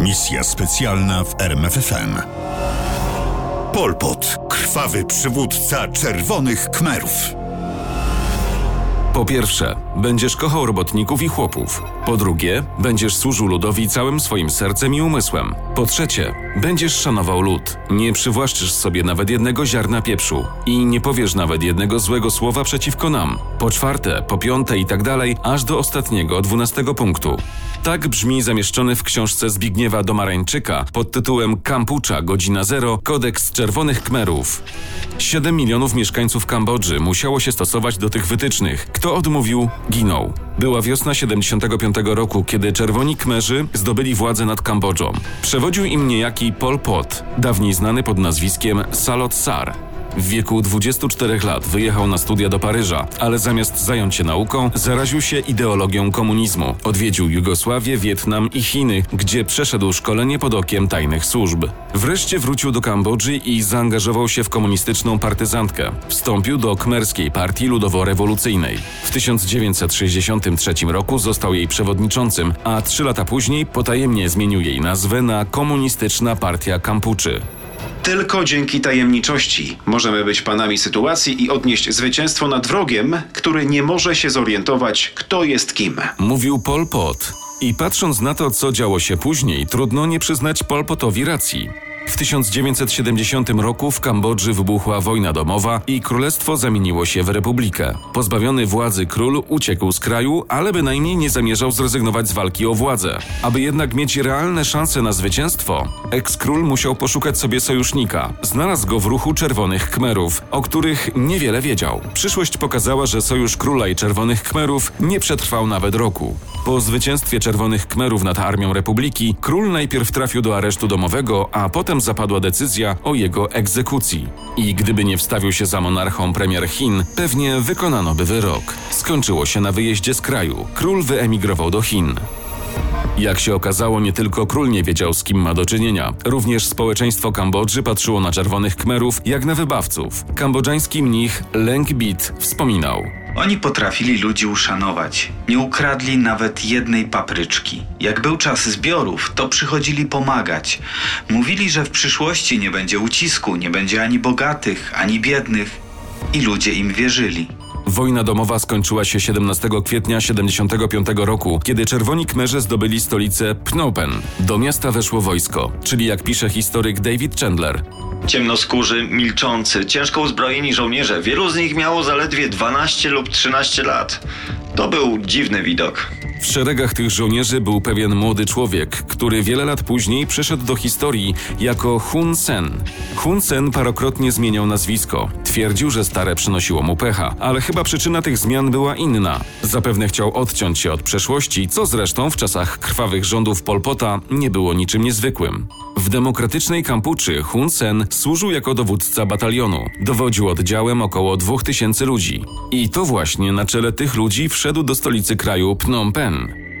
Misja specjalna w RMFFM. Pol Pot, krwawy przywódca czerwonych kmerów. Po pierwsze, będziesz kochał robotników i chłopów. Po drugie, będziesz służył ludowi całym swoim sercem i umysłem. Po trzecie, będziesz szanował lud. Nie przywłaszczysz sobie nawet jednego ziarna pieprzu i nie powiesz nawet jednego złego słowa przeciwko nam. Po czwarte, po piąte i tak dalej, aż do ostatniego, dwunastego punktu. Tak brzmi zamieszczony w książce Zbigniewa Domarańczyka pod tytułem Kampucza, godzina zero, kodeks czerwonych kmerów. 7 milionów mieszkańców Kambodży musiało się stosować do tych wytycznych. Kto odmówił, ginął. Była wiosna 75 roku, kiedy czerwoni kmerzy zdobyli władzę nad Kambodżą. Przewodził im niejaki Pol Pot, dawniej znany pod nazwiskiem Salot Sar. W wieku 24 lat wyjechał na studia do Paryża, ale zamiast zająć się nauką, zaraził się ideologią komunizmu. Odwiedził Jugosławię, Wietnam i Chiny, gdzie przeszedł szkolenie pod okiem tajnych służb. Wreszcie wrócił do Kambodży i zaangażował się w komunistyczną partyzantkę. Wstąpił do Khmerskiej Partii Ludowo-Rewolucyjnej. W 1963 roku został jej przewodniczącym, a trzy lata później potajemnie zmienił jej nazwę na Komunistyczna Partia Kampuczy. Tylko dzięki tajemniczości możemy być panami sytuacji i odnieść zwycięstwo nad wrogiem, który nie może się zorientować, kto jest kim. Mówił Pol Pot. I patrząc na to, co działo się później, trudno nie przyznać Pol Potowi racji. W 1970 roku w Kambodży wybuchła wojna domowa i królestwo zamieniło się w republikę. Pozbawiony władzy król uciekł z kraju, ale bynajmniej nie zamierzał zrezygnować z walki o władzę. Aby jednak mieć realne szanse na zwycięstwo, eks-król musiał poszukać sobie sojusznika. Znalazł go w ruchu Czerwonych Khmerów, o których niewiele wiedział. Przyszłość pokazała, że sojusz króla i Czerwonych Khmerów nie przetrwał nawet roku. Po zwycięstwie Czerwonych Khmerów nad armią republiki, król najpierw trafił do aresztu domowego, a potem zapadła decyzja o jego egzekucji. I gdyby nie wstawił się za monarchą premier Chin, pewnie wykonano by wyrok. Skończyło się na wyjeździe z kraju. Król wyemigrował do Chin. Jak się okazało, nie tylko król nie wiedział, z kim ma do czynienia. Również społeczeństwo Kambodży patrzyło na czerwonych kmerów jak na wybawców. Kambodżański mnich Leng Bit wspominał. Oni potrafili ludzi uszanować. Nie ukradli nawet jednej papryczki. Jak był czas zbiorów, to przychodzili pomagać. Mówili, że w przyszłości nie będzie ucisku, nie będzie ani bogatych, ani biednych. I ludzie im wierzyli. Wojna domowa skończyła się 17 kwietnia 75 roku, kiedy czerwoni kmerze zdobyli stolicę Phnom Penh. Do miasta weszło wojsko, czyli jak pisze historyk David Chandler. Ciemnoskórzy, milczący, ciężko uzbrojeni żołnierze. Wielu z nich miało zaledwie 12 lub 13 lat. To był dziwny widok. W szeregach tych żołnierzy był pewien młody człowiek, który wiele lat później przeszedł do historii jako Hun Sen. Hun Sen parokrotnie zmieniał nazwisko. Twierdził, że stare przynosiło mu pecha, ale chyba przyczyna tych zmian była inna. Zapewne chciał odciąć się od przeszłości, co zresztą w czasach krwawych rządów Pol Pota nie było niczym niezwykłym. W demokratycznej Kampuczy Hun Sen służył jako dowódca batalionu. Dowodził oddziałem około 2000 ludzi. I to właśnie na czele tych ludzi wszedł do stolicy kraju Phnom Penh.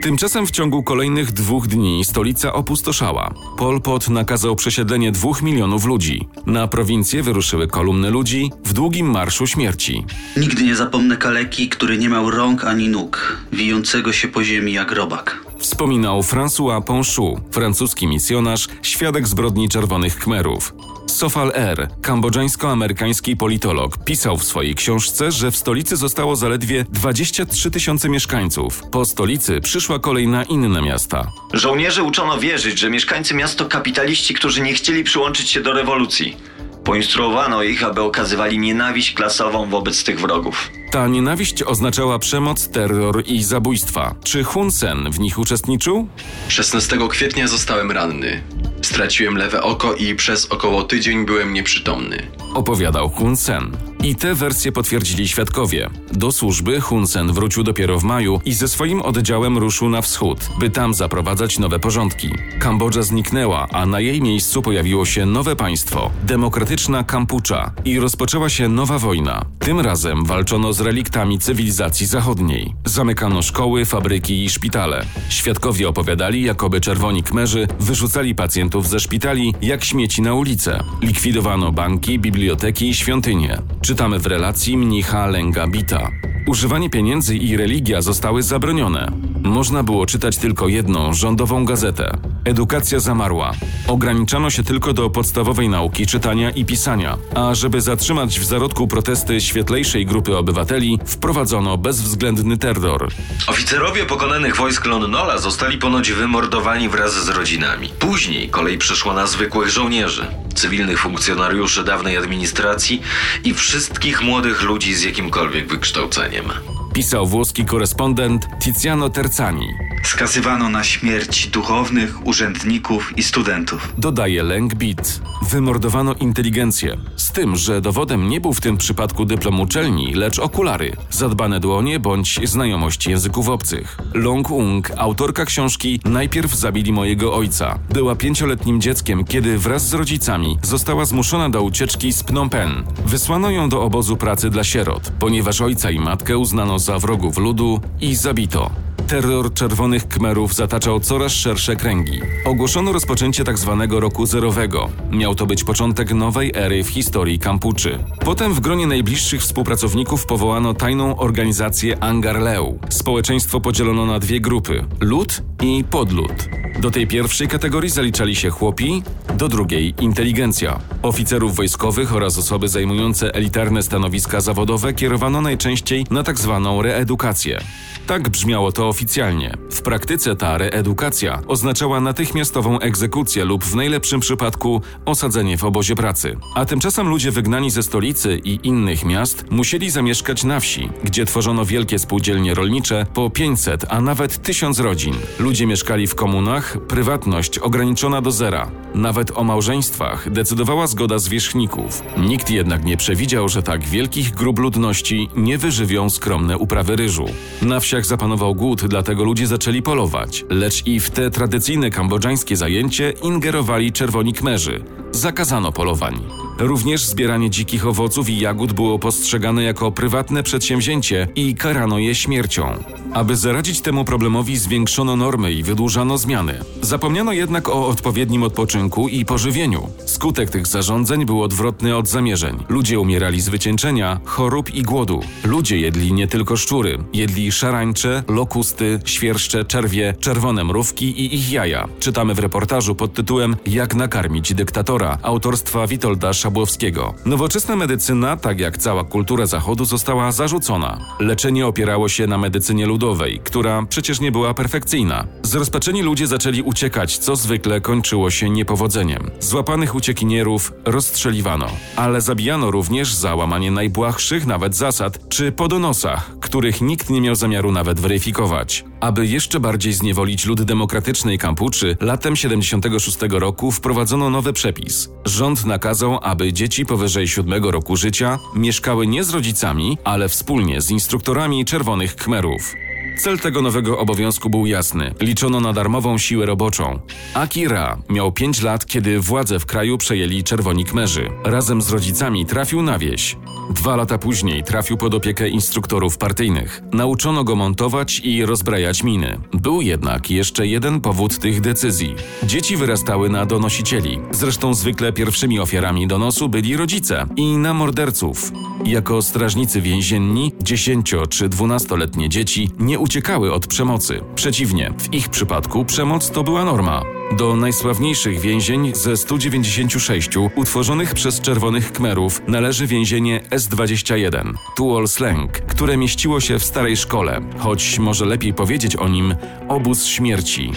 Tymczasem w ciągu kolejnych dwóch dni stolica opustoszała. Pol Pot nakazał przesiedlenie dwóch milionów ludzi. Na prowincję wyruszyły kolumny ludzi w długim marszu śmierci. Nigdy nie zapomnę kaleki, który nie miał rąk ani nóg, wijącego się po ziemi jak robak. Wspominał François Ponchou, francuski misjonarz, świadek zbrodni czerwonych Khmerów. Sofal R., kambodżańsko-amerykański politolog, pisał w swojej książce, że w stolicy zostało zaledwie 23 tysiące mieszkańców. Po stolicy przyszła kolej na inne miasta. Żołnierzy uczono wierzyć, że mieszkańcy miast to kapitaliści, którzy nie chcieli przyłączyć się do rewolucji. Poinstruowano ich, aby okazywali nienawiść klasową wobec tych wrogów. Ta nienawiść oznaczała przemoc, terror i zabójstwa. Czy Hun Sen w nich uczestniczył? 16 kwietnia zostałem ranny. Straciłem lewe oko i przez około tydzień byłem nieprzytomny. Opowiadał Hun Sen. I te wersje potwierdzili świadkowie. Do służby Hun Sen wrócił dopiero w maju i ze swoim oddziałem ruszył na wschód, by tam zaprowadzać nowe porządki. Kambodża zniknęła, a na jej miejscu pojawiło się nowe państwo demokratyczna Kampucza i rozpoczęła się nowa wojna. Tym razem walczono z reliktami cywilizacji zachodniej. Zamykano szkoły, fabryki i szpitale. Świadkowie opowiadali, jakoby czerwoni kmerzy wyrzucali pacjentów ze szpitali jak śmieci na ulicę. Likwidowano banki, biblioteki i świątynie. Czytamy w relacji mnicha Lenga Bita. Używanie pieniędzy i religia zostały zabronione. Można było czytać tylko jedną rządową gazetę. Edukacja zamarła. Ograniczano się tylko do podstawowej nauki czytania i pisania, a żeby zatrzymać w zarodku protesty świetlejszej grupy obywateli, wprowadzono bezwzględny terror. Oficerowie pokonanych wojsk Lonnola zostali ponoć wymordowani wraz z rodzinami. Później kolej przeszła na zwykłych żołnierzy, cywilnych funkcjonariuszy dawnej administracji i wszystkich młodych ludzi z jakimkolwiek wykształceniem. Pisał włoski korespondent Tiziano Terzani. Skazywano na śmierć duchownych, urzędników i studentów. Dodaje Leng Bit. Wymordowano inteligencję. Z tym, że dowodem nie był w tym przypadku dyplom uczelni, lecz okulary, zadbane dłonie bądź znajomość języków obcych. Long Ung, autorka książki Najpierw zabili mojego ojca, była pięcioletnim dzieckiem, kiedy wraz z rodzicami została zmuszona do ucieczki z Phnom Penh. Wysłano ją do obozu pracy dla sierot, ponieważ ojca i matkę uznano za wrogów ludu i zabito. Terror czerwonych kmerów zataczał coraz szersze kręgi. Ogłoszono rozpoczęcie tzw. roku zerowego. Miał to być początek nowej ery w historii Kampuczy. Potem w gronie najbliższych współpracowników powołano tajną organizację Angarleu. Społeczeństwo podzielono na dwie grupy: lud i podlud. Do tej pierwszej kategorii zaliczali się chłopi, do drugiej inteligencja. Oficerów wojskowych oraz osoby zajmujące elitarne stanowiska zawodowe kierowano najczęściej na tzw. reedukację. Tak brzmiało to oficjalnie. W praktyce ta reedukacja oznaczała natychmiastową egzekucję lub w najlepszym przypadku osadzenie w obozie pracy. A tymczasem ludzie wygnani ze stolicy i innych miast musieli zamieszkać na wsi, gdzie tworzono wielkie spółdzielnie rolnicze po 500, a nawet 1000 rodzin. Ludzie mieszkali w komunach, prywatność ograniczona do zera. Nawet o małżeństwach decydowała zgoda zwierzchników. Nikt jednak nie przewidział, że tak wielkich grup ludności nie wyżywią skromne uprawy ryżu. Na wsiach zapanował głód, dlatego ludzie zaczęli polować. Lecz i w te tradycyjne kambodżańskie zajęcie ingerowali czerwoni kmerzy. Zakazano polowań. Również zbieranie dzikich owoców i jagód było postrzegane jako prywatne przedsięwzięcie i karano je śmiercią. Aby zaradzić temu problemowi, zwiększono normy i wydłużano zmiany. Zapomniano jednak o odpowiednim odpoczynku i pożywieniu. Skutek tych zarządzeń był odwrotny od zamierzeń. Ludzie umierali z wycieńczenia, chorób i głodu. Ludzie jedli nie tylko szczury, jedli szarańcze, lokusty, świerszcze, czerwie, czerwone mrówki i ich jaja. Czytamy w reportażu pod tytułem Jak nakarmić dyktatora autorstwa Witolda Szabłowskiego. Nowoczesna medycyna, tak jak cała kultura Zachodu, została zarzucona. Leczenie opierało się na medycynie ludowej, która przecież nie była perfekcyjna. Zrozpaczeni ludzie zaczęli uciekać, co zwykle kończyło się niepowodzeniem. Złapanych uciekinierów rozstrzeliwano, ale zabijano również za łamanie najbłahszych nawet zasad, czy po donosach, których nikt nie miał zamiaru nawet weryfikować. Aby jeszcze bardziej zniewolić lud demokratycznej Kampuczy, latem 76 roku wprowadzono nowy przepis. Rząd nakazał, aby dzieci powyżej 7 roku życia mieszkały nie z rodzicami, ale wspólnie z instruktorami czerwonych kmerów. Cel tego nowego obowiązku był jasny. Liczono na darmową siłę roboczą. Akira miał 5 lat, kiedy władze w kraju przejęli czerwoni kmerzy. Razem z rodzicami trafił na wieś. Dwa lata później trafił pod opiekę instruktorów partyjnych. Nauczono go montować i rozbrajać miny. Był jednak jeszcze jeden powód tych decyzji. Dzieci wyrastały na donosicieli. Zresztą zwykle pierwszymi ofiarami donosu byli rodzice i na morderców. Jako strażnicy więzienni 10 czy 12-letnie dzieci nie uciekały od przemocy. Przeciwnie, w ich przypadku przemoc to była norma. Do najsławniejszych więzień ze 196 utworzonych przez Czerwonych Kmerów należy więzienie S-21, Tuol Sleng, które mieściło się w starej szkole, choć może lepiej powiedzieć o nim obóz śmierci.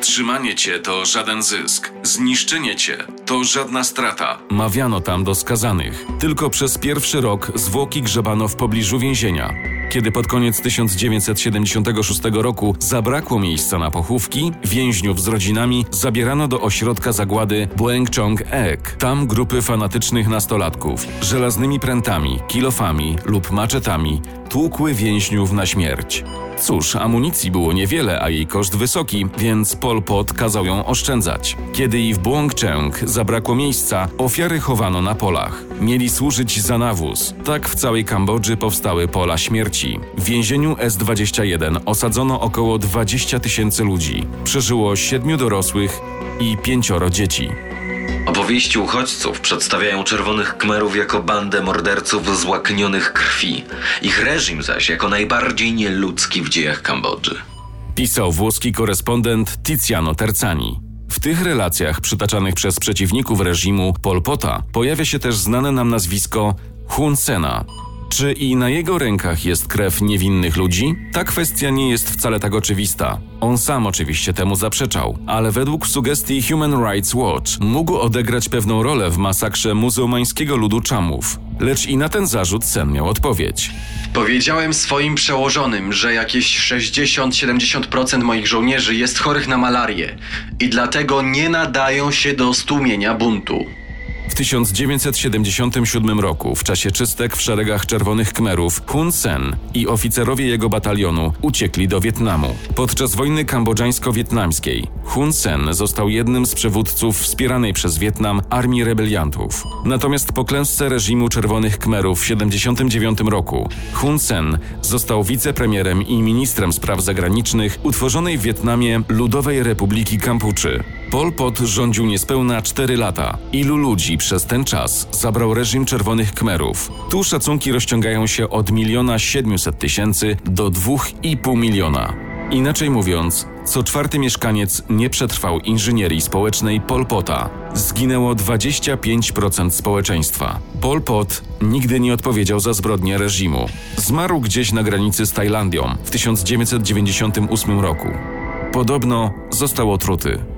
Trzymanie cię to żaden zysk, zniszczenie cię to żadna strata. Mawiano tam do skazanych. Tylko przez pierwszy rok zwłoki grzebano w pobliżu więzienia. Kiedy pod koniec 1976 roku zabrakło miejsca na pochówki, więźniów z rodzinami zabierano do ośrodka zagłady Błękczong Ek. Tam grupy fanatycznych nastolatków żelaznymi prętami, kilofami lub maczetami tłukły więźniów na śmierć. Cóż, amunicji było niewiele, a jej koszt wysoki, więc Pol Pot kazał ją oszczędzać. Kiedy i w Błąkczęg zabrakło miejsca, ofiary chowano na polach. Mieli służyć za nawóz. Tak w całej Kambodży powstały pola śmierci. W więzieniu S-21 osadzono około 20 tysięcy ludzi. Przeżyło siedmiu dorosłych i pięcioro dzieci. Opowieści uchodźców przedstawiają czerwonych kmerów jako bandę morderców złaknionych krwi, ich reżim zaś jako najbardziej nieludzki w dziejach Kambodży. Pisał włoski korespondent Tiziano Terzani. W tych relacjach przytaczanych przez przeciwników reżimu Pol Pota pojawia się też znane nam nazwisko Hun Sena. Czy i na jego rękach jest krew niewinnych ludzi? Ta kwestia nie jest wcale tak oczywista. On sam oczywiście temu zaprzeczał, ale według sugestii Human Rights Watch mógł odegrać pewną rolę w masakrze muzułmańskiego ludu Czamów. Lecz i na ten zarzut Sen miał odpowiedź. Powiedziałem swoim przełożonym, że jakieś 60-70% moich żołnierzy jest chorych na malarię i dlatego nie nadają się do stłumienia buntu. W 1977 roku, w czasie czystek w szeregach Czerwonych Khmerów, Hun Sen i oficerowie jego batalionu uciekli do Wietnamu. Podczas wojny kambodżańsko-wietnamskiej Hun Sen został jednym z przywódców wspieranej przez Wietnam armii rebeliantów. Natomiast po klęsce reżimu Czerwonych Khmerów w 1979 roku Hun Sen został wicepremierem i ministrem spraw zagranicznych utworzonej w Wietnamie Ludowej Republiki Kampuczy. Pol Pot rządził niespełna 4 lata. Ilu ludzi przez ten czas zabrał reżim Czerwonych Khmerów? Tu szacunki rozciągają się od miliona 700 tysięcy do 2,5 miliona. Inaczej mówiąc, co czwarty mieszkaniec nie przetrwał inżynierii społecznej Pol Pota. Zginęło 25% społeczeństwa. Pol Pot nigdy nie odpowiedział za zbrodnie reżimu. Zmarł gdzieś na granicy z Tajlandią w 1998 roku. Podobno został otruty.